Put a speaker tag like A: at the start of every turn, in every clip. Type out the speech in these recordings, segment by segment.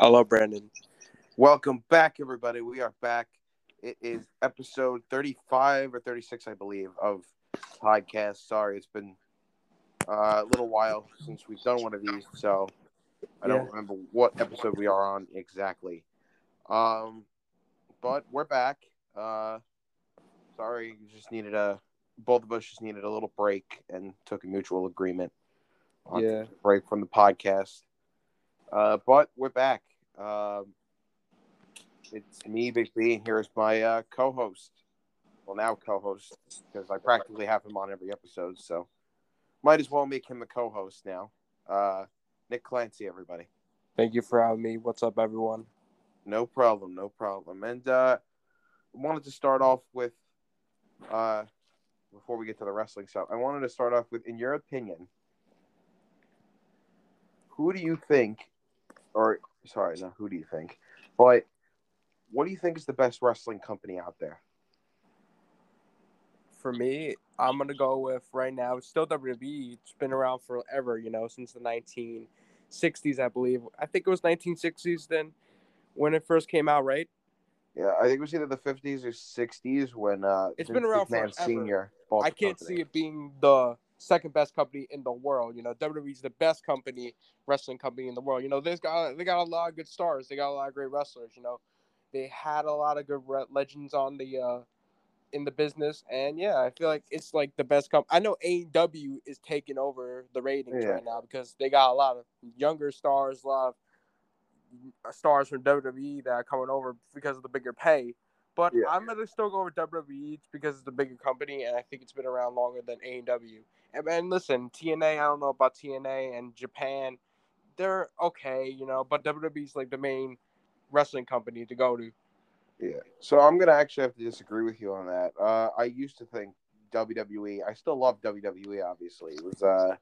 A: Hello, Brandon.
B: Welcome back, everybody. We are back. It is episode 35 or 36, I believe, of podcast. Sorry, it's been uh, a little while since we've done one of these, so I don't
A: Yeah.
B: remember what episode we are on exactly. Um, but we're back. Uh, sorry, you just needed a both of us just needed a little break and took a mutual agreement on
A: Yeah.
B: break from the podcast. Uh, but we're back. Um, it's me, Big B, and here's my uh, co-host. Well, now co-host because I practically have him on every episode, so might as well make him the co-host now. Uh, Nick Clancy, everybody.
A: Thank you for having me. What's up, everyone?
B: No problem, no problem. And uh, wanted to start off with, uh, before we get to the wrestling stuff, I wanted to start off with, in your opinion, who do you think, or sorry, not who do you think, but what do you think is the best wrestling company out there?
A: For me, I'm gonna go with right now. It's still WWE. It's been around forever, you know, since the 1960s, I believe. I think it was 1960s then when it first came out, right?
B: Yeah, I think it was either the 50s or 60s when uh,
A: It's been around
B: McMahon
A: forever.
B: Senior
A: I can't
B: company.
A: see it being the second best company in the world. You know, WWE's the best company, wrestling company in the world. You know, they got they got a lot of good stars. They got a lot of great wrestlers. You know, they had a lot of good re- legends on the uh in the business, and yeah, I feel like it's like the best company. I know AEW is taking over the ratings
B: Yeah.
A: right now because they got a lot of younger stars, a lot of stars from WWE that are coming over because of the bigger pay. But
B: Yeah.
A: I'm gonna still go with WWE because it's the bigger company, and I think it's been around longer than AEW. And, and listen, TNA, I don't know about TNA and Japan, they're okay, you know, but WWE's like the main wrestling company to go to.
B: Yeah. So I'm gonna actually have to disagree with you on that. Uh, I used to think WWE. I still love WWE. Obviously, it was. Uh,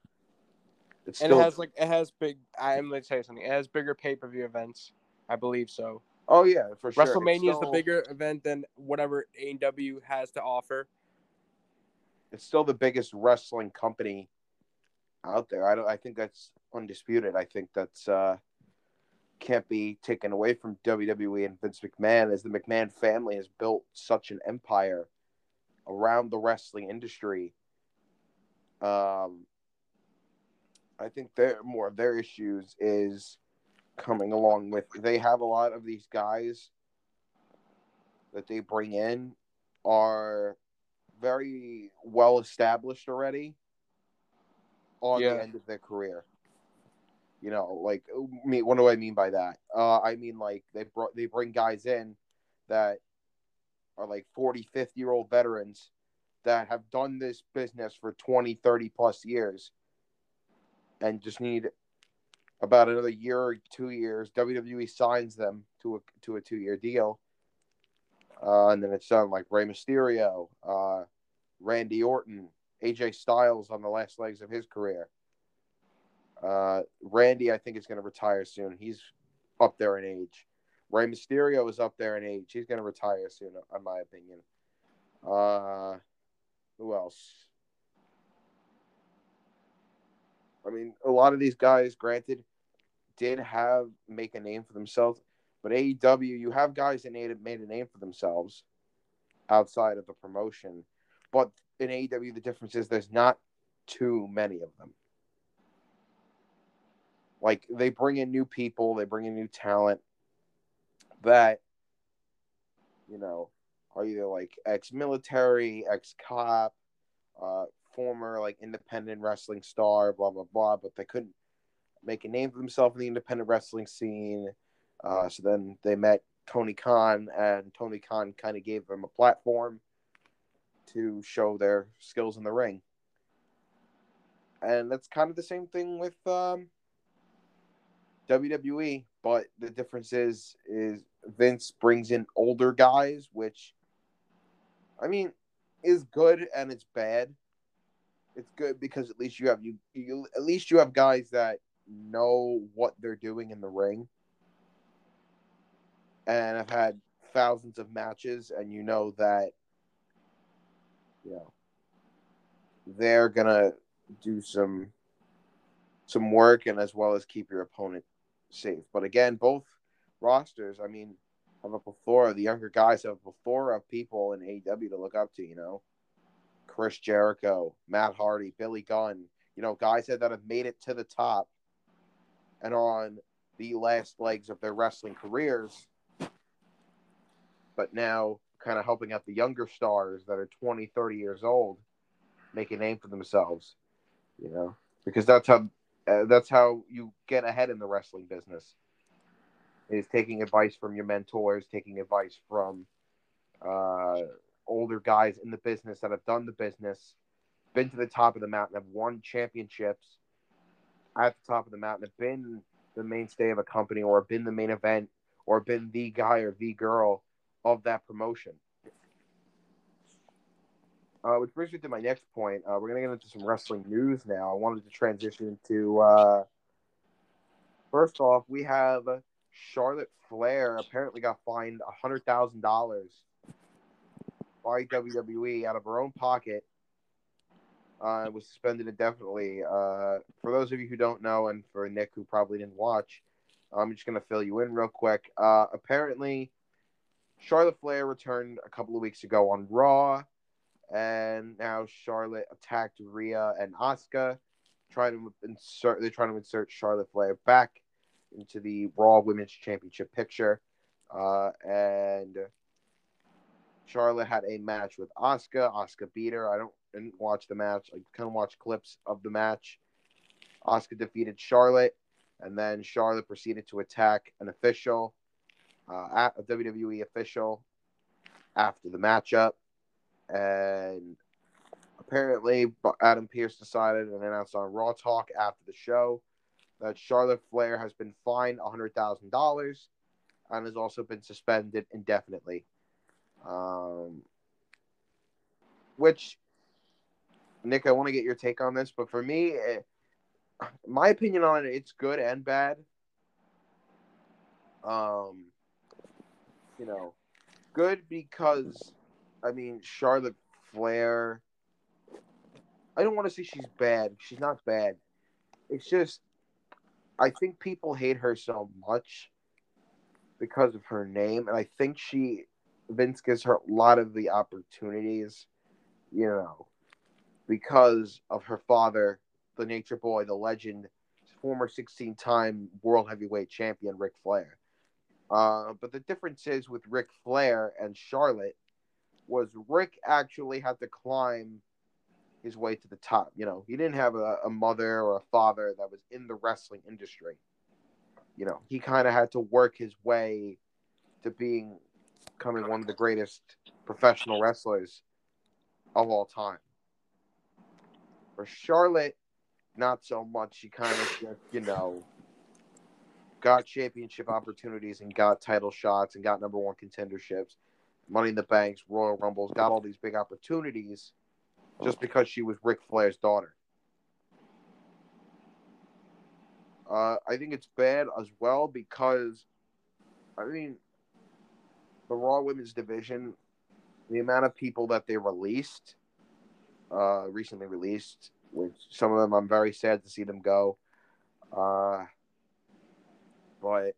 B: it's
A: And
B: still.
A: it has like it has big. I'm gonna tell you something. It has bigger pay per view events. I believe so.
B: Oh yeah, for sure.
A: WrestleMania is the bigger event than whatever AEW has to offer.
B: It's still the biggest wrestling company out there. I don't. I think that's undisputed. I think that's uh, can't be taken away from WWE and Vince McMahon, as the McMahon family has built such an empire around the wrestling industry. Um, I think their more of their issues is coming along with they have a lot of these guys that they bring in are very well established already on
A: Yeah.
B: the end of their career. You know, like me. What do I mean by that? Uh, I mean like they brought they bring guys in that are like 40, 50 year old veterans that have done this business for 20, 30 plus years and just need about another year or two years. WWE signs them to a to a two year deal. Uh, and then it's done like Rey Mysterio, uh, Randy Orton, AJ Styles on the last legs of his career. Uh, Randy, I think, is going to retire soon. He's up there in age. Rey Mysterio is up there in age. He's going to retire soon, in my opinion. Uh, who else? I mean, a lot of these guys, granted, did have make a name for themselves, but AEW, you have guys that made made a name for themselves outside of the promotion. But in AEW, the difference is there's not too many of them. Like they bring in new people, they bring in new talent that you know are either like ex-military, ex-cop, uh, former like independent wrestling star, blah blah blah, but they couldn't make a name for themselves in the independent wrestling scene. Uh, so then they met Tony Khan, and Tony Khan kind of gave them a platform to show their skills in the ring. And that's kind of the same thing with um, WWE, but the difference is is Vince brings in older guys, which I mean is good and it's bad. It's good because at least you have you, you at least you have guys that know what they're doing in the ring and I've had thousands of matches and you know that you know they're gonna do some some work and as well as keep your opponent safe. But again, both rosters, I mean, have a plethora. The younger guys have a plethora of people in AEW to look up to. You know, Chris Jericho, Matt Hardy, Billy Gunn. You know, guys that have made it to the top and on the last legs of their wrestling careers, but now kind of helping out the younger stars that are 20, 30 years old make a name for themselves. You know, because that's how uh, that's how you get ahead in the wrestling business is taking advice from your mentors, taking advice from uh, older guys in the business that have done the business, been to the top of the mountain, have won championships at the top of the mountain, have been the mainstay of a company, or been the main event, or been the guy or the girl of that promotion. Uh, which brings me to my next point. Uh, we're going to get into some wrestling news now. I wanted to transition to. Uh, first off, we have Charlotte Flair apparently got fined hundred thousand dollars by WWE out of her own pocket. Uh, was suspended indefinitely. Uh, for those of you who don't know, and for Nick who probably didn't watch, I'm just gonna fill you in real quick. Uh, apparently, Charlotte Flair returned a couple of weeks ago on Raw, and now Charlotte attacked Rhea and Asuka, trying to insert. They're trying to insert Charlotte Flair back into the Raw Women's Championship picture. Uh, and Charlotte had a match with Asuka. Asuka beat her. I don't didn't watch the match. I kind of watched clips of the match. Asuka defeated Charlotte, and then Charlotte proceeded to attack an official, uh, a WWE official, after the matchup, and apparently Adam Pearce decided and announced on Raw Talk after the show that Charlotte Flair has been fined $100,000 and has also been suspended indefinitely. Um, which, Nick, I want to get your take on this, but for me, it, my opinion on it, it's good and bad. Um, you know, good because, I mean, Charlotte Flair. I don't want to say she's bad. She's not bad. It's just I think people hate her so much because of her name, and I think she Vince gives her a lot of the opportunities, you know, because of her father, the Nature Boy, the legend, former 16-time World Heavyweight Champion Ric Flair. Uh, but the difference is with Ric Flair and Charlotte was Rick actually had to climb his way to the top. You know, he didn't have a, a mother or a father that was in the wrestling industry. You know, he kind of had to work his way to being becoming one of the greatest professional wrestlers of all time. For Charlotte, not so much. She kind of just, you know, got championship opportunities and got title shots and got number one contenderships, Money in the Banks, Royal Rumbles, got all these big opportunities just because she was Ric Flair's daughter. Uh, I think it's bad as well because, I mean, the Raw Women's Division, the amount of people that they released, uh, recently released, which some of them I'm very sad to see them go. Uh, but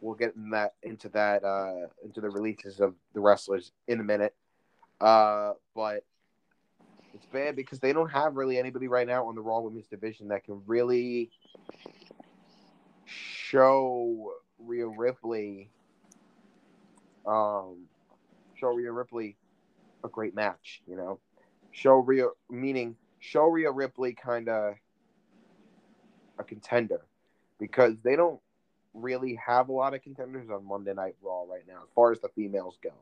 B: we'll get in that into that uh, into the releases of the wrestlers in a minute. Uh, but it's bad because they don't have really anybody right now on the Raw Women's division that can really show Rhea Ripley, um, show Rhea Ripley a great match. You know, show Rhea meaning show Rhea Ripley kind of a contender because they don't really have a lot of contenders on Monday Night Raw right now as far as the females go.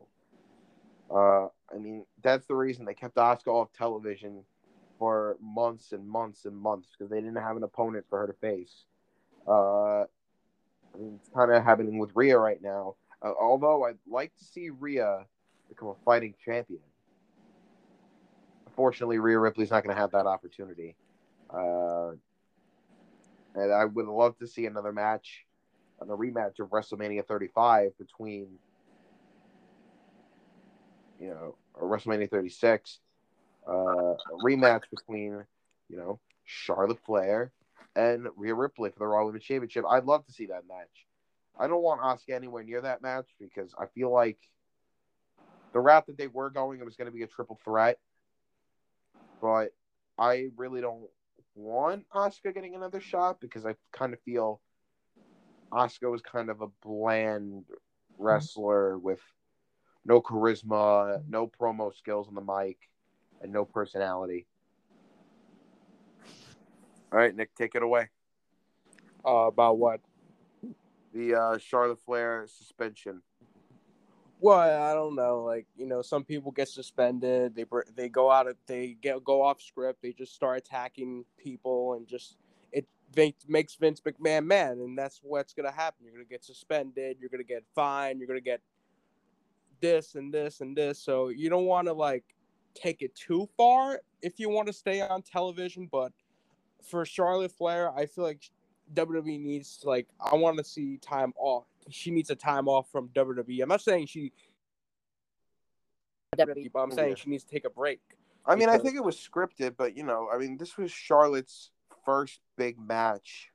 B: Uh, I mean, that's the reason they kept Asuka off television for months and months and months because they didn't have an opponent for her to face. Uh, I mean, it's kind of happening with Rhea right now. Uh, although I'd like to see Rhea become a fighting champion. Unfortunately, Rhea Ripley's not going to have that opportunity. Uh, and I would love to see another match, a rematch of WrestleMania 35 between you know, WrestleMania 36, uh, a rematch between, you know, Charlotte Flair and Rhea Ripley for the Raw Women's Championship. I'd love to see that match. I don't want Asuka anywhere near that match because I feel like the route that they were going it was going to be a triple threat, but I really don't want Asuka getting another shot because I kind of feel Asuka was kind of a bland wrestler with no charisma, no promo skills on the mic, and no personality. All right, Nick, take it away.
A: Uh, about what?
B: The uh, Charlotte Flair suspension.
A: Well, I don't know. Like you know, some people get suspended. They they go out of they get go off script. They just start attacking people and just it makes Vince McMahon mad, and that's what's gonna happen. You're gonna get suspended. You're gonna get fined. You're gonna get this and this and this. So you don't want to like take it too far if you want to stay on television. But for Charlotte Flair, I feel like WWE needs like I want to see time off. She needs a time off from WWE. I'm not saying she WWE, but I'm saying yeah. she needs to take a break.
B: I mean, I think it was scripted, but you know, I mean, this was Charlotte's first big match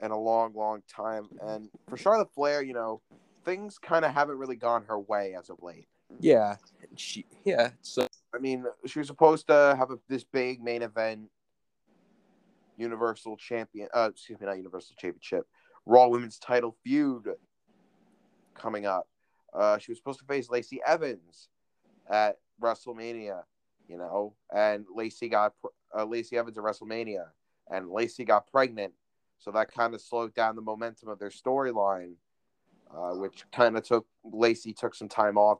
B: in a long, long time, and for Charlotte Flair, you know, things kind of haven't really gone her way as of late.
A: Yeah, she yeah. So
B: I mean, she was supposed to have a, this big main event, Universal Champion. Uh, excuse me, not Universal Championship, Raw Women's Title feud coming up. Uh, she was supposed to face Lacey Evans at WrestleMania, you know, and Lacey got uh, Lacey Evans at WrestleMania, and Lacey got pregnant, so that kind of slowed down the momentum of their storyline uh, which kind of took Lacey took some time off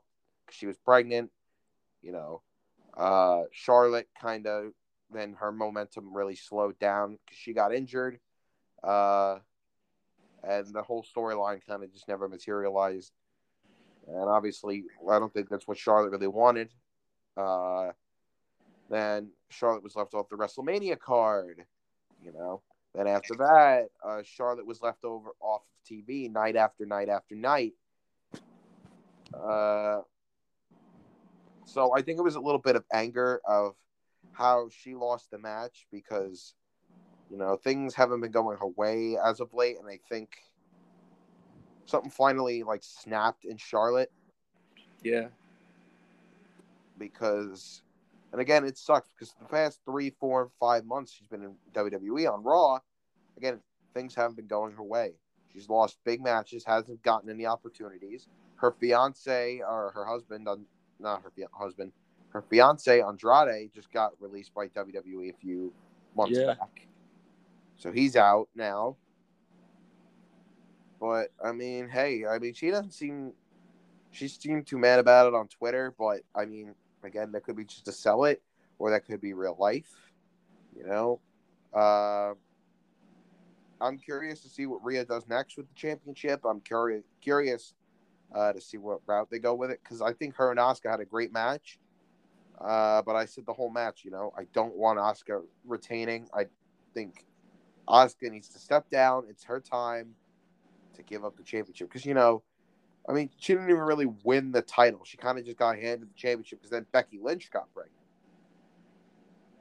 B: she was pregnant. You know, uh, Charlotte kind of then her momentum really slowed down because she got injured, uh, and the whole storyline kind of just never materialized. And obviously, I don't think that's what Charlotte really wanted. Uh, then Charlotte was left off the WrestleMania card, you know. Then after that, uh, Charlotte was left over off of TV night after night after night. Uh, so I think it was a little bit of anger of how she lost the match because you know things haven't been going her way as of late, and I think something finally like snapped in Charlotte.
A: Yeah.
B: Because and again, it sucks because the past three, four, five months she's been in WWE on Raw. Again, things haven't been going her way. She's lost big matches, hasn't gotten any opportunities. Her fiance or her husband, uh, not her husband, her fiance Andrade just got released by WWE a few months yeah. back. So he's out now. But I mean, hey, I mean, she doesn't seem she seemed too mad about it on Twitter. But I mean, Again, that could be just to sell it, or that could be real life. You know, uh, I'm curious to see what Rhea does next with the championship. I'm curious curious uh, to see what route they go with it because I think her and Asuka had a great match. Uh, but I said the whole match, you know, I don't want Asuka retaining. I think Asuka needs to step down. It's her time to give up the championship because you know I mean, she didn't even really win the title. She kind of just got handed the championship because then Becky Lynch got pregnant.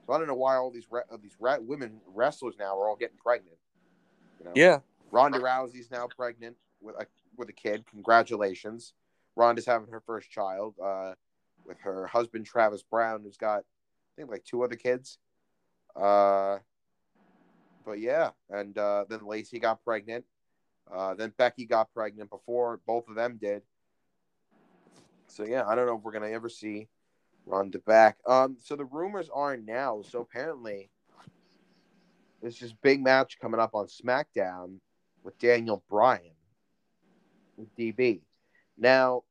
B: So I don't know why all these re- these re- women wrestlers now are all getting pregnant.
A: You know? Yeah.
B: Ronda Rousey's now pregnant with a with a kid. Congratulations. Ronda's having her first child uh, with her husband Travis Browne, who's got I think like two other kids. Uh, but yeah, and uh, then Lacey got pregnant. Uh, then Becky got pregnant before both of them did. So yeah, I don't know if we're gonna ever see Ronda back. Um, so the rumors are now. So apparently, there's this big match coming up on SmackDown with Daniel Bryan with DB. Now,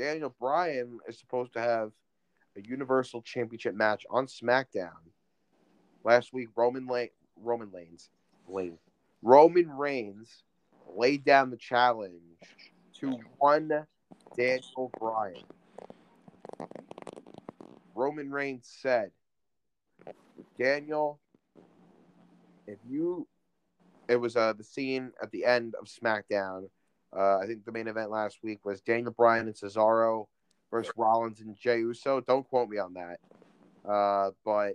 B: Daniel Bryan is supposed to have a Universal Championship match on SmackDown. Last week, Roman Lane, Roman Lane, Roman Reigns laid down the challenge to one Daniel Bryan. Roman Reigns said, Daniel, if you, it was uh, the scene at the end of SmackDown. Uh, I think the main event last week was Daniel Bryan and Cesaro versus Rollins and Jey Uso. Don't quote me on that. Uh, but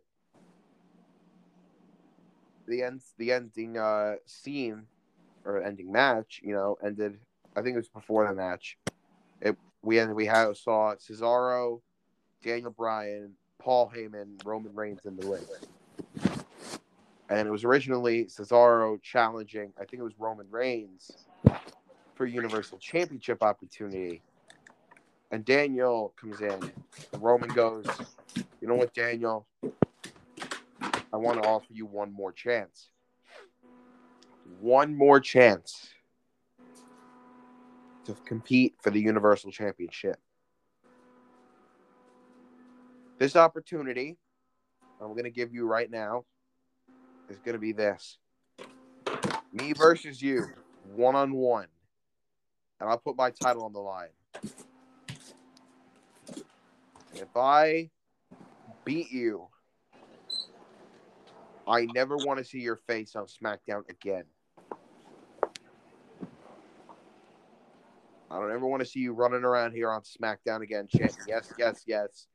B: the end, the ending uh, scene or ending match, you know, ended. I think it was before the match. It we ended, we had saw Cesaro, Daniel Bryan, Paul Heyman, Roman Reigns in the ring. And it was originally Cesaro challenging, I think it was Roman Reigns for Universal Championship opportunity. And Daniel comes in. Roman goes, You know what, Daniel? I want to offer you one more chance. One more chance to compete for the Universal Championship. This opportunity I'm going to give you right now is going to be this me versus you, one on one. And I'll put my title on the line. If I beat you, I never want to see your face on SmackDown again. I don't ever want to see you running around here on SmackDown again, chanting yes, yes, yes.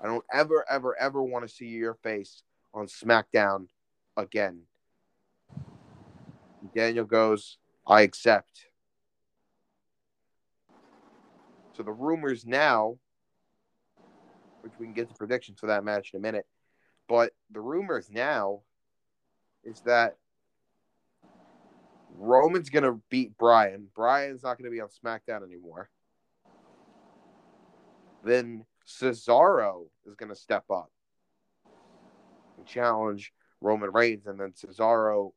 B: I don't ever, ever, ever want to see your face on SmackDown again. Daniel goes, I accept. So the rumors now, which we can get the predictions for that match in a minute, but the rumors now is that Roman's to beat Bryan. Bryan's not to be on SmackDown anymore. Then Cesaro is to step up and challenge Roman Reigns, and then Cesaro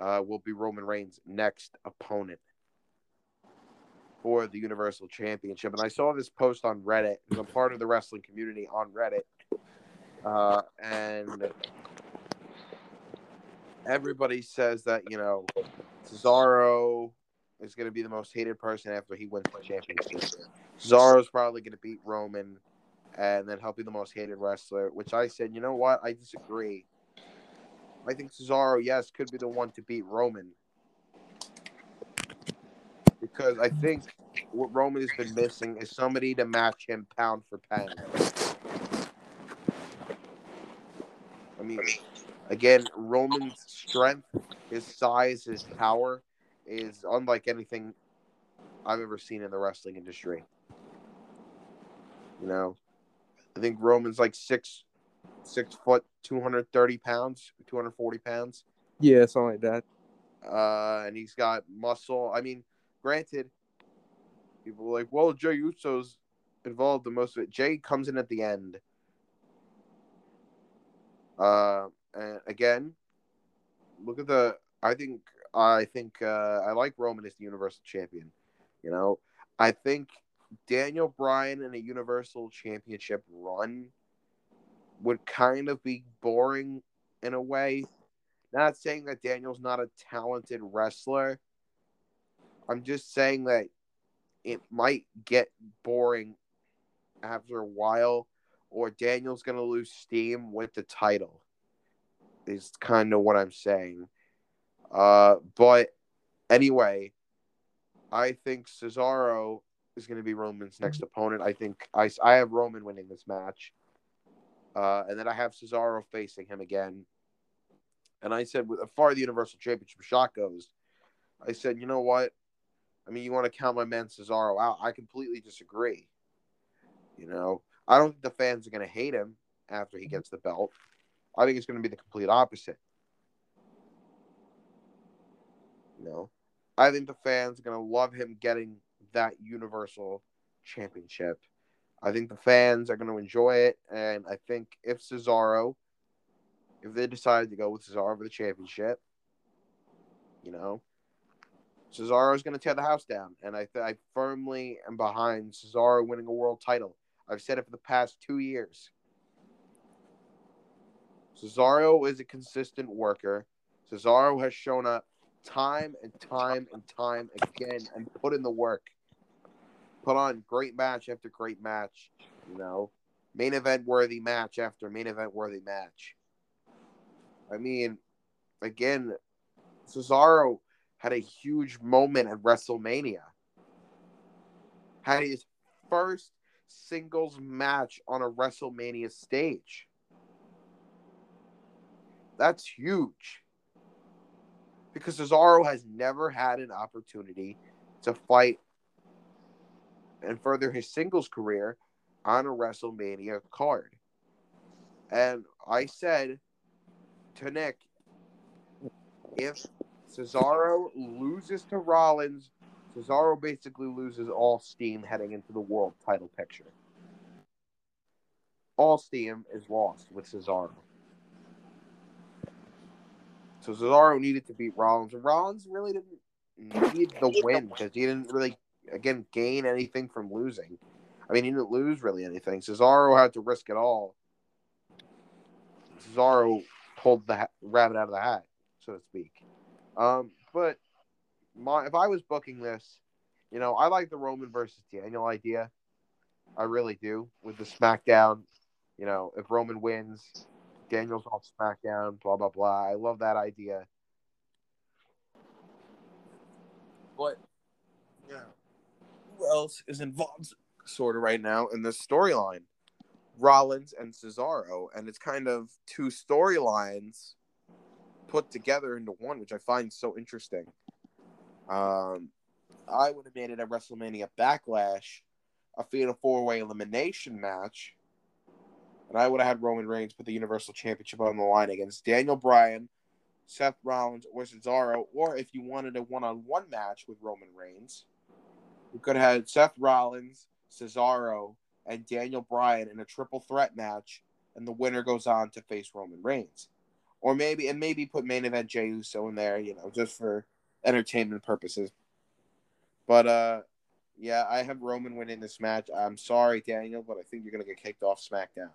B: uh, will be Roman Reigns' next opponent for the Universal Championship. And I saw this post on Reddit. I'm part of the wrestling community on Reddit, uh, and everybody says that you know Cesaro is going to be the most hated person after he wins the championship. Cesaro is probably going to beat Roman and then he'll be the most hated wrestler. Which I said, you know what? I disagree. I think Cesaro, yes, could be the one to beat Roman. Because I think what Roman has been missing is somebody to match him pound for pound. I mean, again, Roman's strength, his size, his power is unlike anything I've ever seen in the wrestling industry. You know, I think Roman's like six, six foot, two hundred thirty pounds, two hundred forty pounds.
A: Yeah, something like that.
B: Uh, and he's got muscle. I mean, granted, people are like, well, Jey Uso's involved the most of it. Jay comes in at the end. Uh, and again, look at the. I think I think uh, I like Roman as the Universal Champion. You know, I think Daniel Bryan in a Universal Championship run would kind of be boring in a way. Not saying that Daniel's not a talented wrestler. I'm just saying that it might get boring after a while, or Daniel's going to lose steam with the title, is kind of what I'm saying. Uh, but anyway, I think Cesaro is going to be Roman's next mm-hmm. opponent. I think I, I have Roman winning this match. Uh, and then I have Cesaro facing him again. And I said, as far as the Universal Championship shot goes, I said, you know what? I mean, you want to count my man Cesaro out? I completely disagree. You know, I don't think the fans are going to hate him after he mm-hmm. gets the belt. I think it's going to be the complete opposite. You know, I think the fans are going to love him getting that Universal Championship. I think the fans are going to enjoy it, and I think if Cesaro, if they decide to go with Cesaro for the championship, you know, Cesaro is going to tear the house down, and I th- I firmly am behind Cesaro winning a world title. I've said it for the past two years. Cesaro is a consistent worker. Cesaro has shown up time and time and time again and put in the work put on great match after great match, you know, main event worthy match after main event worthy match. I mean, again, Cesaro had a huge moment at WrestleMania. Had his first singles match on a WrestleMania stage. That's huge. because Cesaro has never had an opportunity to fight and further his singles career on a WrestleMania card. And I said to Nick, if Cesaro loses to Rollins, Cesaro basically loses all steam heading into the world title picture. All steam is lost with Cesaro. So Cesaro needed to beat Rollins. And Rollins really didn't need the win because he didn't really, again, gain anything from losing. I mean, he didn't lose really anything. Cesaro had to risk it all. Cesaro pulled the rabbit out of the hat, so to speak. Um, but my if I was booking this, you know, I like the Roman versus Daniel idea. I really do with the SmackDown. You know, if Roman wins, Daniel's off SmackDown. Blah blah blah. I love that idea. But yeah, who else is involved, sort of right now in this storyline? Rollins and Cesaro, and it's kind of two storylines put together into one, which I find so interesting. Um, I would have made it a WrestleMania Backlash, a Fatal Four Way Elimination match, and I would have had Roman Reigns put the Universal Championship on the line against Daniel Bryan, Seth Rollins, or Cesaro, or if you wanted a one-on-one match with Roman Reigns, you could have had Seth Rollins, Cesaro, and Daniel Bryan in a triple threat match, and the winner goes on to face Roman Reigns. Or maybe and maybe put main event Jey Uso in there, you know, just for entertainment purposes. But uh yeah, I have Roman winning this match. I'm sorry, Daniel, but I think you're gonna get kicked off SmackDown.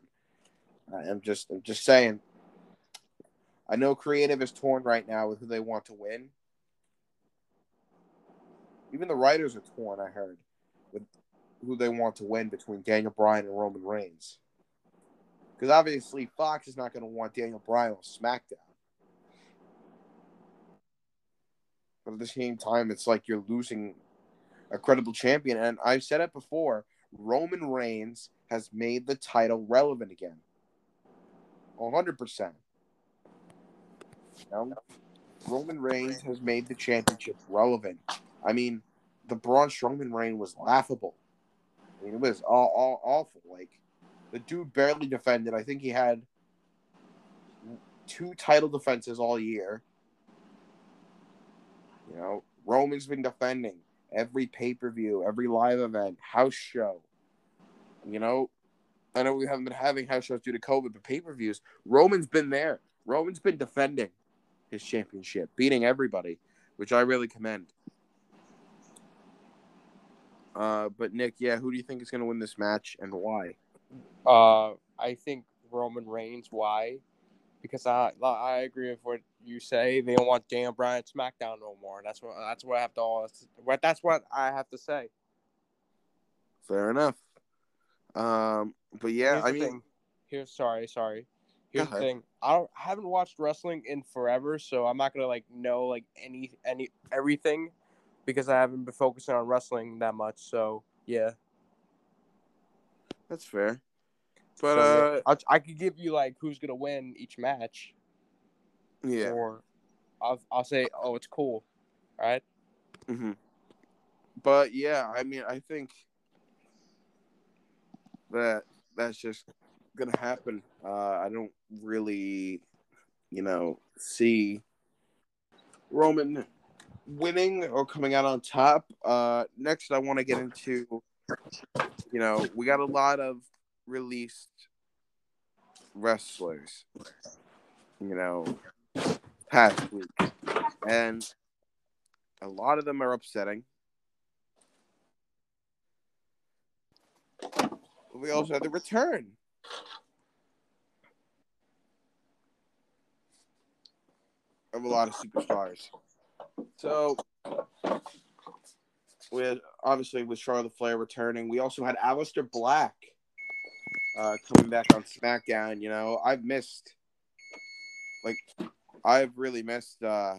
B: I'm just I'm just saying. I know creative is torn right now with who they want to win. Even the writers are torn, I heard, with who they want to win between Daniel Bryan and Roman Reigns. Because obviously Fox is not going to want Daniel Bryan on SmackDown. But at the same time, it's like you're losing a credible champion. And I've said it before Roman Reigns has made the title relevant again. 100%. You Roman Reigns has made the championship relevant. I mean, the Braun Strowman reign was laughable. I mean, it was all, all awful. Like, the dude barely defended. I think he had two title defenses all year. You know, Roman's been defending every pay per view, every live event, house show. You know, I know we haven't been having house shows due to COVID, but pay per views, Roman's been there. Roman's been defending his championship, beating everybody, which I really commend. Uh, but Nick, yeah, who do you think is going to win this match and why?
A: Uh, I think Roman Reigns. Why? Because I I agree with what you say. They don't want Daniel Bryan SmackDown no more. That's what that's what I have to all. That's what I have to say.
B: Fair enough. Um, but yeah, I mean,
A: thing. here's sorry, sorry. Here's the thing. I don't I haven't watched wrestling in forever, so I'm not gonna like know like any any everything because I haven't been focusing on wrestling that much. So yeah.
B: That's fair. But
A: so, uh, I, I could give you like who's gonna win each match.
B: Yeah.
A: Or I'll I'll say, oh, it's cool, right?
B: Mm-hmm. But yeah, I mean, I think that that's just gonna happen. Uh, I don't really, you know, see Roman winning or coming out on top. Uh, next, I want to get into, you know, we got a lot of released wrestlers, you know, past week, and a lot of them are upsetting. We also had the return of a lot of superstars. So we had obviously with Charlotte Flair returning. We also had Aleister Black uh, coming back on SmackDown. You know, I've missed like I've really missed uh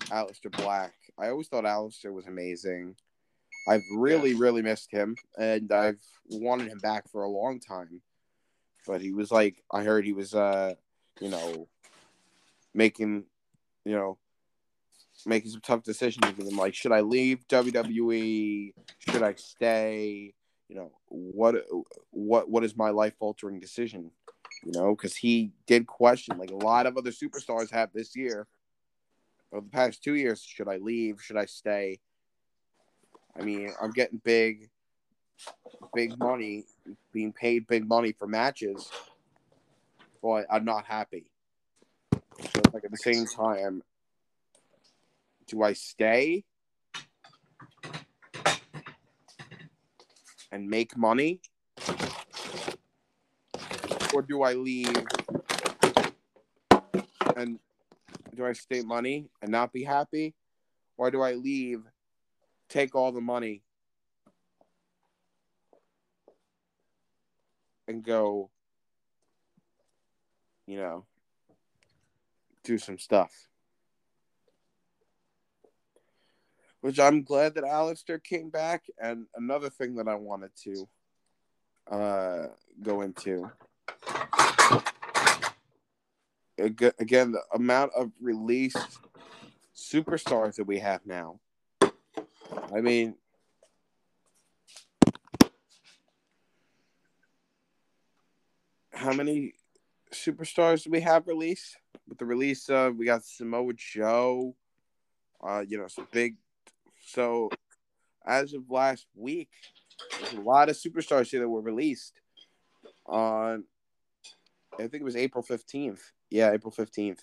B: Aleister Black. I always thought Aleister was amazing. I've really, yeah. really missed him, and I've wanted him back for a long time. But he was like, I heard he was, uh, you know, making, you know, making some tough decisions. And like, should I leave WWE? Should I stay? You know, what what what is my life altering decision? You know, because he did question, like a lot of other superstars have this year, or the past two years. Should I leave? Should I stay? I mean, I'm getting big, big money, being paid big money for matches, but I'm not happy. So, like at the same time, do I stay and make money? Or do I leave and do I stay money and not be happy? Or do I leave, take all the money, and go, you know, do some stuff? Which I'm glad that Aleister came back. And another thing that I wanted to uh, go into again, the amount of released superstars that we have now. I mean, how many superstars do we have released? With the release of, we got Samoa Joe, uh, you know, some big so, as of last week, there's a lot of superstars here that were released on, I think it was April 15th. Yeah, April 15th.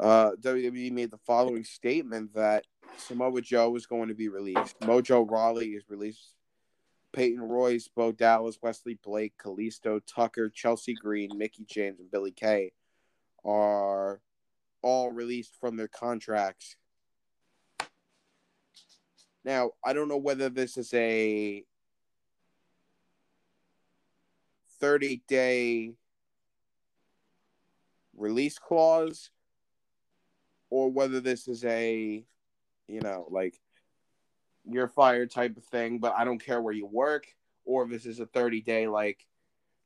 B: Uh, WWE made the following statement that Samoa Joe was going to be released. Mojo Rawley is released. Peyton Royce, Bo Dallas, Wesley Blake, Kalisto, Tucker, Chelsea Green, Mickie James, and Billy Kay are all released from their contracts now, I don't know whether this is a 30 day release clause or whether this is a, you know, like you're fired type of thing, but I don't care where you work, or if this is a 30 day, like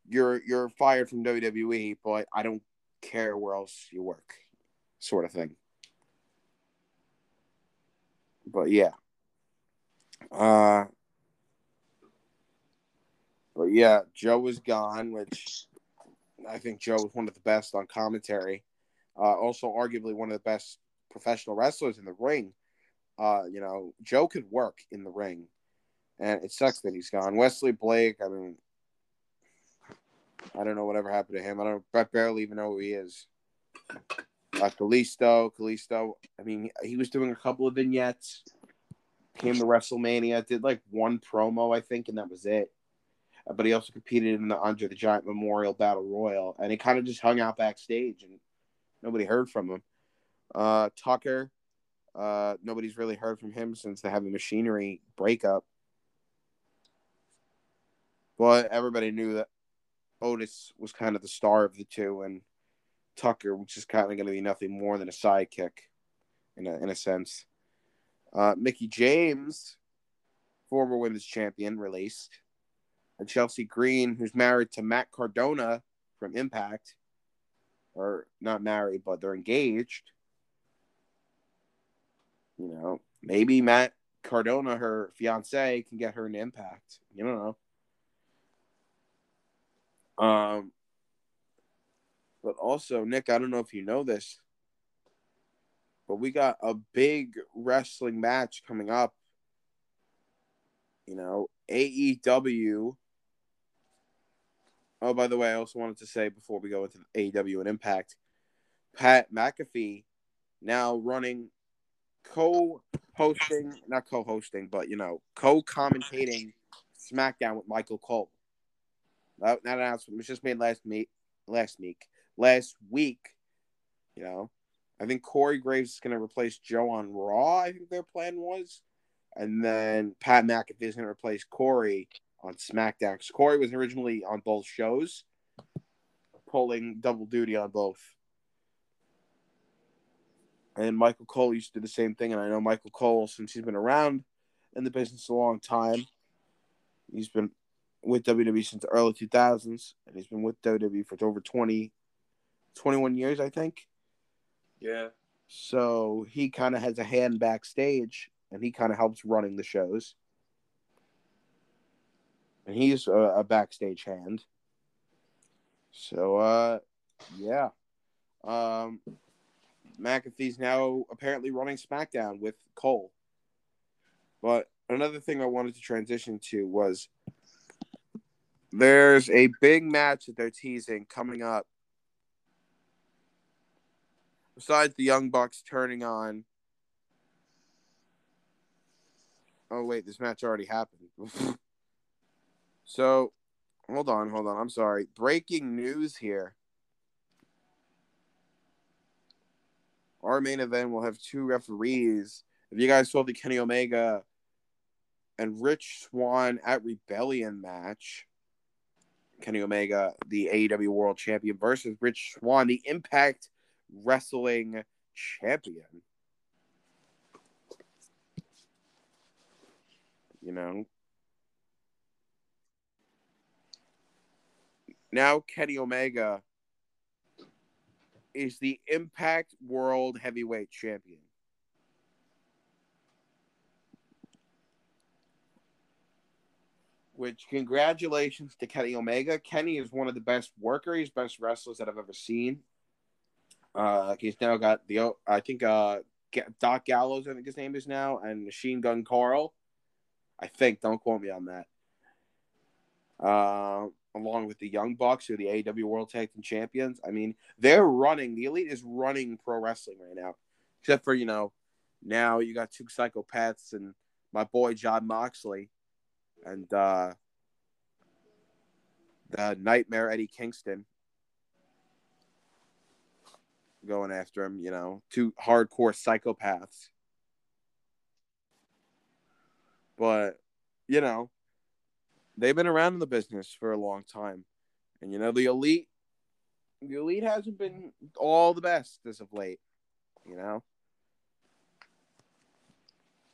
B: you're you're fired from WWE, but I don't care where else you work, sort of thing. But yeah. Uh, but yeah, Joe was gone, which I think Joe was one of the best on commentary. Uh, also, arguably one of the best professional wrestlers in the ring. Uh, you know, Joe could work in the ring, and it sucks that he's gone. Wesley Blake, I mean, I don't know whatever happened to him. I don't. I barely even know who he is. Uh, Kalisto, Kalisto. I mean, he was doing a couple of vignettes came to WrestleMania, did like one promo, I think, and that was it. Uh, but he also competed in the Andre the Giant Memorial Battle Royal, and he kind of just hung out backstage, and nobody heard from him. Uh, Tucker, uh, nobody's really heard from him since the Heavy Machinery breakup. But everybody knew that Otis was kind of the star of the two, and Tucker was just kind of going to be nothing more than a sidekick, in a in a sense. Uh, Mickie James, former women's champion, released. And Chelsea Green, who's married to Matt Cardona from Impact, or not married, but they're engaged. You know, maybe Matt Cardona, her fiance, can get her an Impact. You don't know. Um, but also, Nick, I don't know if you know this. But we got a big wrestling match coming up. You know, AEW. Oh, by the way, I also wanted to say before we go into AEW and Impact, Pat McAfee now running co-hosting, not co-hosting, but you know, co-commentating SmackDown with Michael Cole. That, that announcement was just made last week. Last week, last week, you know, I think Corey Graves is going to replace Joe on Raw. I think their plan was, and then Pat McAfee is going to replace Corey on SmackDown. Because Corey was originally on both shows, pulling double duty on both. And Michael Cole used to do the same thing. And I know Michael Cole, since he's been around in the business a long time, he's been with WWE since the early 2000s, and he's been with WWE for over 20, 21 years, I think.
A: Yeah.
B: So he kind of has a hand backstage and he kind of helps running the shows. And he's a, a backstage hand. So, uh, yeah. Um, McAfee's now apparently running SmackDown with Cole. But another thing I wanted to transition to was there's a big match that they're teasing coming up. Besides the Young Bucks turning on. Oh, wait, this match already happened. so, hold on, hold on. I'm sorry. Breaking news here. Our main event will have two referees. If you guys saw the Kenny Omega and Rich Swann at Rebellion match, Kenny Omega, the AEW World Champion, versus Rich Swann, the Impact Wrestling Champion. You know, now Kenny Omega is the Impact World Heavyweight Champion. Which congratulations to Kenny Omega. Kenny is one of the best workers, best wrestlers that I've ever seen. Uh, he's now got the I think uh Doc Gallows, I think his name is now, and Machine Gun Karl. I think. Don't quote me on that. Uh, along with the Young Bucks, who are the AEW World Tag Team Champions. I mean, they're running. The Elite is running pro wrestling right now, except for you know, now you got two psychopaths and my boy Jon Moxley, and uh, the Nightmare Eddie Kingston going after him. You know, two hardcore psychopaths. But you know, they've been around in the business for a long time. And you know, the elite the elite hasn't been all the best as of late, you know.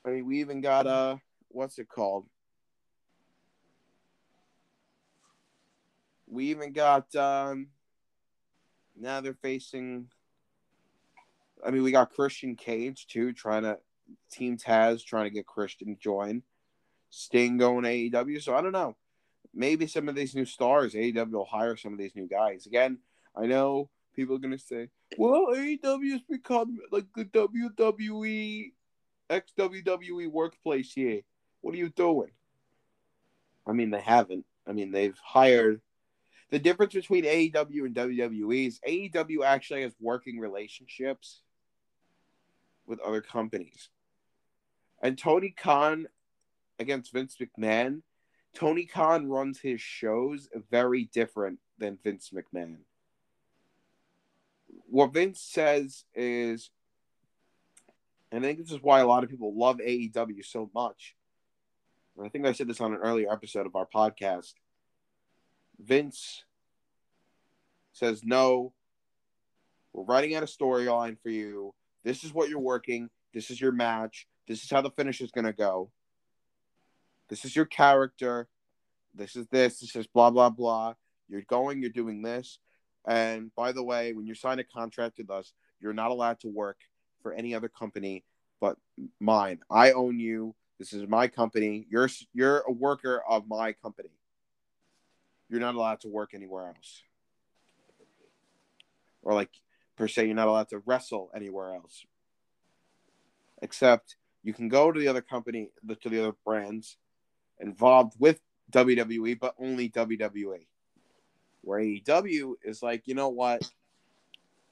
B: I mean, we even got uh what's it called? We even got um now they're facing I mean, we got Christian Cage too, trying to Team Taz trying to get Christian join. Sting going AEW. So I don't know. Maybe some of these new stars, AEW will hire some of these new guys. Again, I know people are gonna say, "Well, AEW has become like the WWE, ex WWE workplace here." What are you doing? I mean, they haven't. I mean, they've hired. The difference between AEW and WWE is AEW actually has working relationships with other companies. And Tony Khan against Vince McMahon, Tony Khan runs his shows very different than Vince McMahon. What Vince says is, and I think this is why a lot of people love AEW so much. I think I said this on an earlier episode of our podcast. Vince says, No, we're writing out a storyline for you. This is what you're working. This is your match. This is how the finish is going to go. This is your character. This is this. This is blah blah blah. You're going. You're doing this. And by the way, when you sign a contract with us, you're not allowed to work for any other company but mine. I own you. This is my company. You're you're a worker of my company. You're not allowed to work anywhere else. Or like per se, you're not allowed to wrestle anywhere else. Except you can go to the other company, to the other brands, involved with WWE, but only WWE. Where AEW is like, you know what?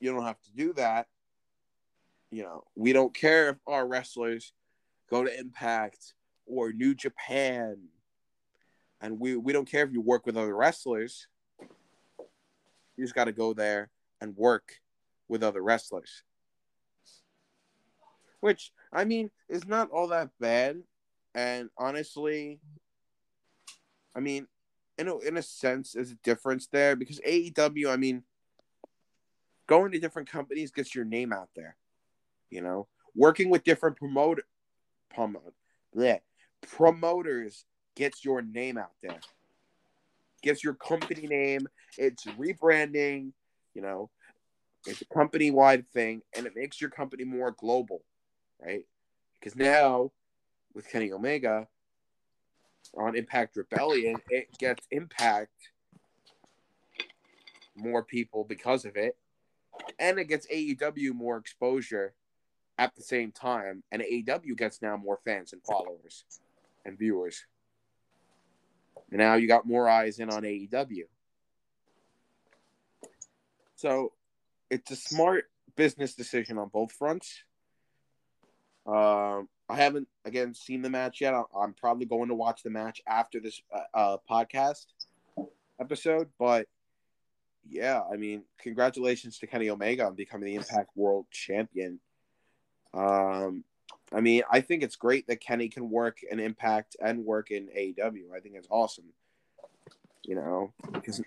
B: You don't have to do that. You know, we don't care if our wrestlers go to Impact or New Japan. And we, we don't care if you work with other wrestlers. You just got to go there and work with other wrestlers. Which, I mean, is not all that bad. And honestly, I mean, in a, in a sense, there's a difference there because AEW, I mean, going to different companies gets your name out there. You know, working with different promoter, promote, promoters gets your name out there. Gets your company name. It's rebranding. You know, It's a company wide thing, and it makes your company more global, right? Because now with Kenny Omega on Impact Rebellion, it gets Impact more people because of it, and it gets AEW more exposure at the same time, and AEW gets now more fans and followers and viewers. And now you got more eyes in on AEW. So it's a smart business decision on both fronts. Um, I haven't again seen the match yet. I'm probably going to watch the match after this uh, uh, podcast episode. But yeah, I mean, congratulations to Kenny Omega on becoming the Impact World Champion. Um, I mean, I think it's great that Kenny can work in Impact and work in AEW. I think it's awesome. You know, because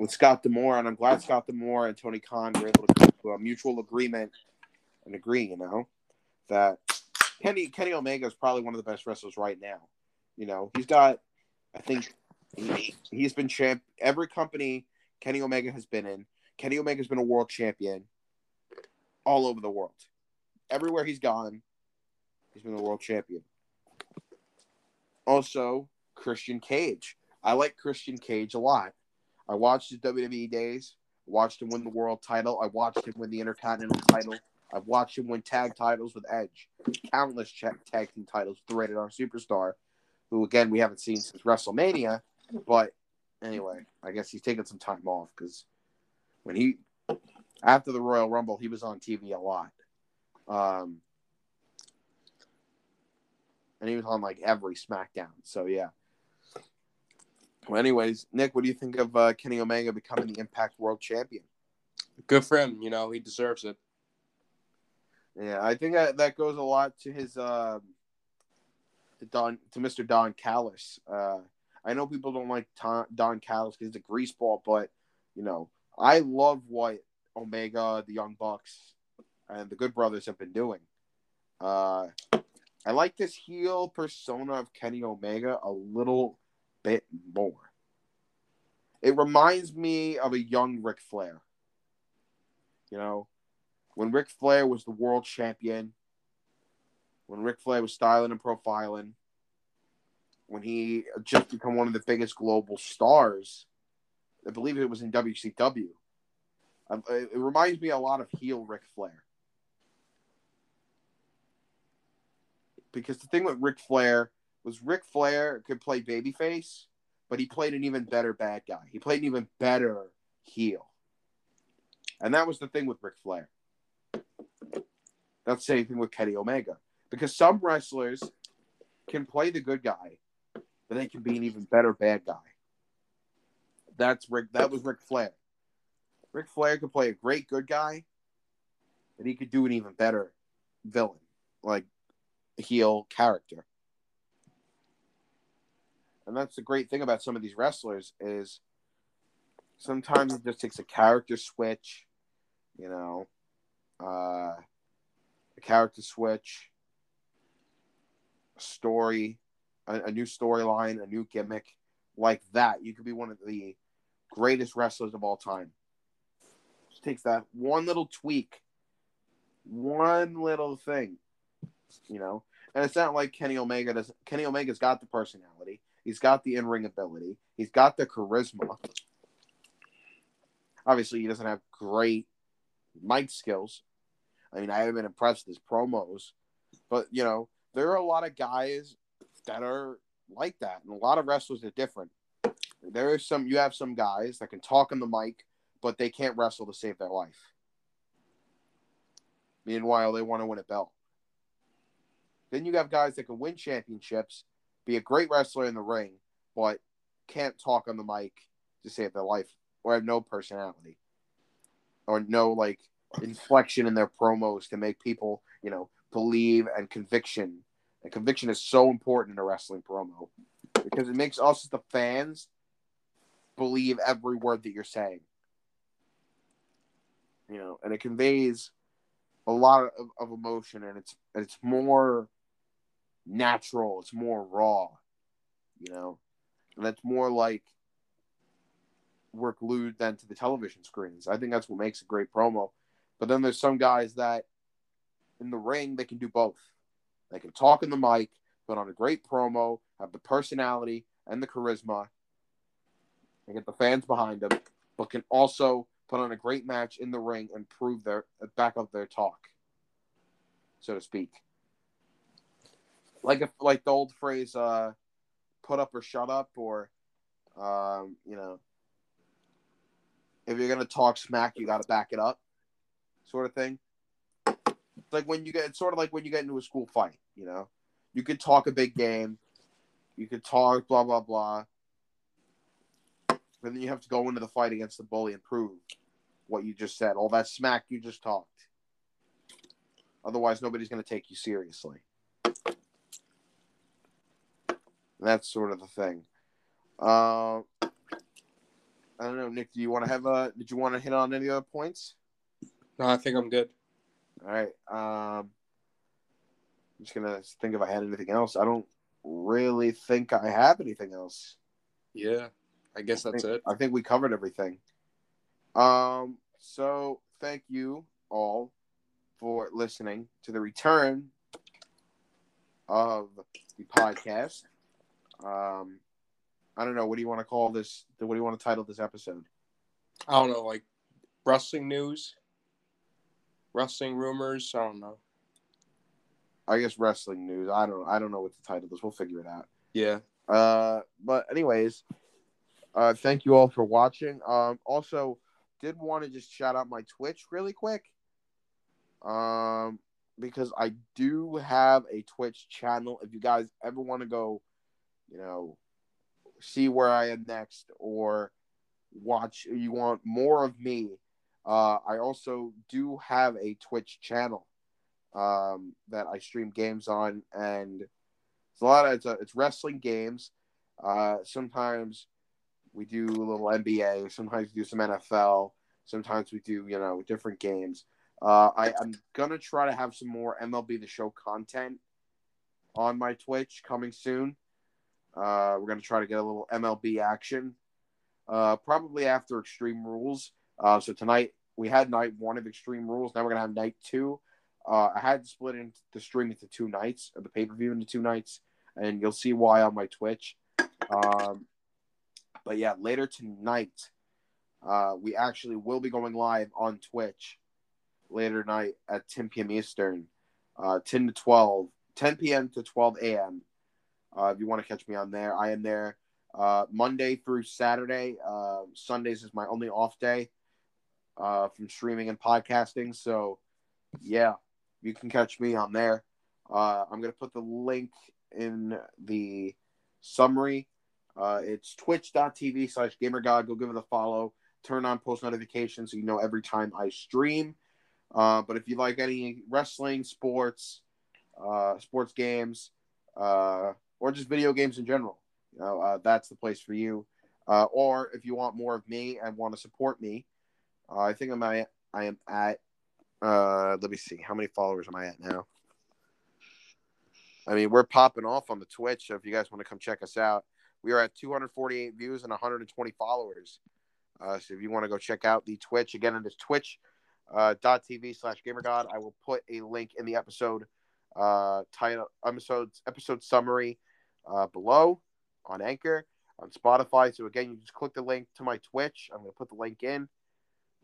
B: with Scott D'Amore, and I'm glad Scott D'Amore and Tony Khan were able to come to a mutual agreement and agree. You know, that Kenny Kenny Omega is probably one of the best wrestlers right now. You know, he's got, I think, he, he's been champ every company Kenny Omega has been in. Kenny Omega's been a world champion all over the world. Everywhere he's gone, he's been a world champion. Also, Christian Cage. I like Christian Cage a lot. I watched his WWE days, watched him win the world title, I watched him win the Intercontinental title. I've watched him win tag titles with Edge, countless tag team titles with the Rated R Superstar, who again we haven't seen since WrestleMania. But anyway, I guess he's taking some time off because when he after the Royal Rumble, he was on TV a lot. Um, and he was on like every SmackDown. So yeah. Well, anyways, Nick, what do you think of uh, Kenny Omega becoming the Impact World Champion?
A: Good for him. You know, he deserves it.
B: Yeah, I think that, that goes a lot to his uh, to Don to Mr. Don Callis. Uh, I know people don't like Don, Don Callis because he's a greaseball, but you know, I love what Omega, the Young Bucks, and the Good Brothers have been doing. Uh, I like this heel persona of Kenny Omega a little bit more. It reminds me of a young Ric Flair. You know, when Ric Flair was the world champion, when Ric Flair was styling and profiling, when he just become one of the biggest global stars, I believe it was in WCW. Um, it reminds me a lot of heel Ric Flair. Because the thing with Ric Flair was Ric Flair could play babyface, but he played an even better bad guy. He played an even better heel. And that was the thing with Ric Flair. That's the same thing with Kenny Omega. Because some wrestlers can play the good guy, but they can be an even better bad guy. That's Rick. That was Ric Flair. Ric Flair could play a great good guy, but he could do an even better villain, like heel character. And that's the great thing about some of these wrestlers is sometimes it just takes a character switch, you know, uh, a character switch, a story, a, a new storyline, a new gimmick like that. You could be one of the greatest wrestlers of all time. Just takes that one little tweak, one little thing, you know. And it's not like Kenny Omega does. Kenny Omega's got the personality. He's got the in-ring ability. He's got the charisma. Obviously, he doesn't have great mic skills, I mean, I haven't been impressed with his promos, but you know, there are a lot of guys that are like that, and a lot of wrestlers are different. There are some you have some guys that can talk on the mic, but they can't wrestle to save their life. Meanwhile, they want to win a belt. Then you have guys that can win championships, be a great wrestler in the ring, but can't talk on the mic to save their life or have no personality or no like inflection in their promos to make people, you know, believe and conviction. And conviction is so important in a wrestling promo because it makes us the fans believe every word that you're saying. You know, and it conveys a lot of, of emotion and it's it's more natural, it's more raw, you know. And it's more like we're glued then to the television screens. I think that's what makes a great promo But then there's some guys that in the ring they can do both. They can talk in the mic, put on a great promo, have the personality and the charisma, and get the fans behind them, but can also put on a great match in the ring and prove their back up their talk, so to speak. Like if like the old phrase, uh, "Put up or shut up," or um, you know, if you're gonna talk smack, you got to back it up, sort of thing. It's like when you get, it's sort of like when you get into a school fight. You know, you could talk a big game, you could talk blah blah blah, but then you have to go into the fight against the bully and prove what you just said, all that smack you just talked. Otherwise, nobody's gonna take you seriously. That's sort of the thing. Uh, I don't know, Nick. Do you want to have a? Did you want to hit on any other points?
A: No, I think I'm good.
B: All right. Um, I'm just gonna think if I had anything else. I don't really think I have anything else.
A: Yeah, I guess that's
B: I think,
A: it.
B: I think we covered everything. Um, so thank you all for listening to the return of the podcast. Um, I don't know. What do you want to call this? What do you want to title this episode?
A: I don't know, like wrestling news, wrestling rumors. I don't know.
B: I guess wrestling news. I don't. I don't know what the title is. We'll figure it out.
A: Yeah.
B: Uh, but anyways, uh, thank you all for watching. Um, also, did want to just shout out my Twitch really quick. Um, because I do have a Twitch channel. If you guys ever want to go, you know, see where I am next or watch, you want more of me. Uh, I also do have a Twitch channel um, that I stream games on, and it's a lot of it's, a, it's wrestling games. Uh, sometimes we do a little NBA. Sometimes we do some NFL. Sometimes we do you know different games. Uh, I, I'm gonna try to have some more MLB the Show content on my Twitch coming soon. Uh, we're gonna try to get a little MLB action, uh, probably after Extreme Rules. Uh, so tonight we had night one of Extreme Rules. Now we're gonna have night two. Uh, I had to split into the stream into two nights, or the pay per view into two nights, and you'll see why on my Twitch. Um, but yeah, later tonight, uh, we actually will be going live on Twitch later tonight at 10 p.m. Eastern, uh, 10 to 12, 10 p.m. to 12 a.m. Uh, if you want to catch me on there, I am there uh, Monday through Saturday. Uh, Sundays is my only off day uh, from streaming and podcasting. So, yeah, you can catch me on there. Uh, I'm going to put the link in the summary. Uh, it's twitch.tv slash gamergod. Go give it a follow. Turn on post notifications so you know every time I stream. Uh, but if you like any wrestling, sports, uh, sports games, uh, or just video games in general, you know, uh, that's the place for you. Uh, or if you want more of me and want to support me, uh, I think I'm at, I am at. Uh, let me see, how many followers am I at now? I mean, we're popping off on the Twitch. So if you guys want to come check us out, we are at 248 views and 120 followers. Uh, so if you want to go check out the Twitch, again, it is twitch.tv uh, slash gamergod. I will put a link in the episode uh, title episodes episode summary uh, below on Anchor on Spotify. So again, you just click the link to my Twitch. I'm going to put the link in.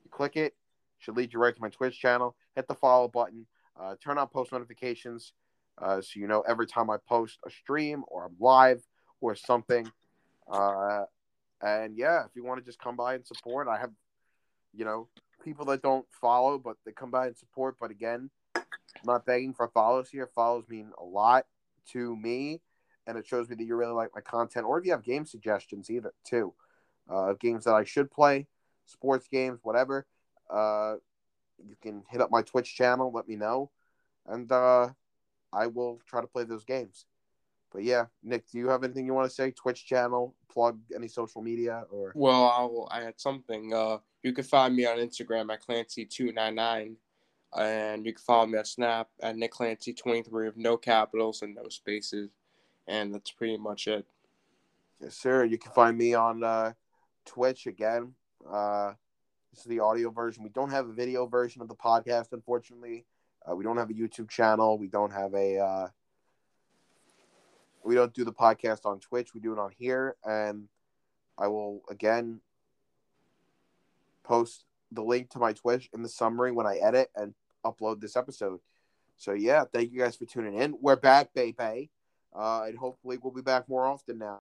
B: You click it, should lead you right to my Twitch channel. Hit the follow button. Uh, turn on post notifications uh, so you know every time I post a stream or I'm live or something. Uh, and yeah, if you want to just come by and support, I have, you know, people that don't follow, but they come by and support. But again, I'm not begging for follows here. Follows mean a lot to me, and it shows me that you really like my content. Or if you have game suggestions, either too, uh, games that I should play, sports games, whatever. Uh, you can hit up my Twitch channel. Let me know, and uh, I will try to play those games. But yeah, Nick, do you have anything you want to say? Twitch channel, plug any social media, or
A: Well, I'll, I had something. Uh, you can find me on Instagram at Clancy299, and you can follow me on Snap at Nick Clancy23 with no capitals and no spaces, and that's pretty much it.
B: yes, sir. You can find me on uh, Twitch again. Uh, This is the audio version. We don't have a video version of the podcast, unfortunately. Uh, we don't have a YouTube channel. We don't have a. Uh, we don't do the podcast on Twitch. We do it on here, and I will again post the link to my Twitch in the summary when I edit and upload this episode. So yeah, thank you guys for tuning in. We're back, baby. Uh, and hopefully we'll be back more often now.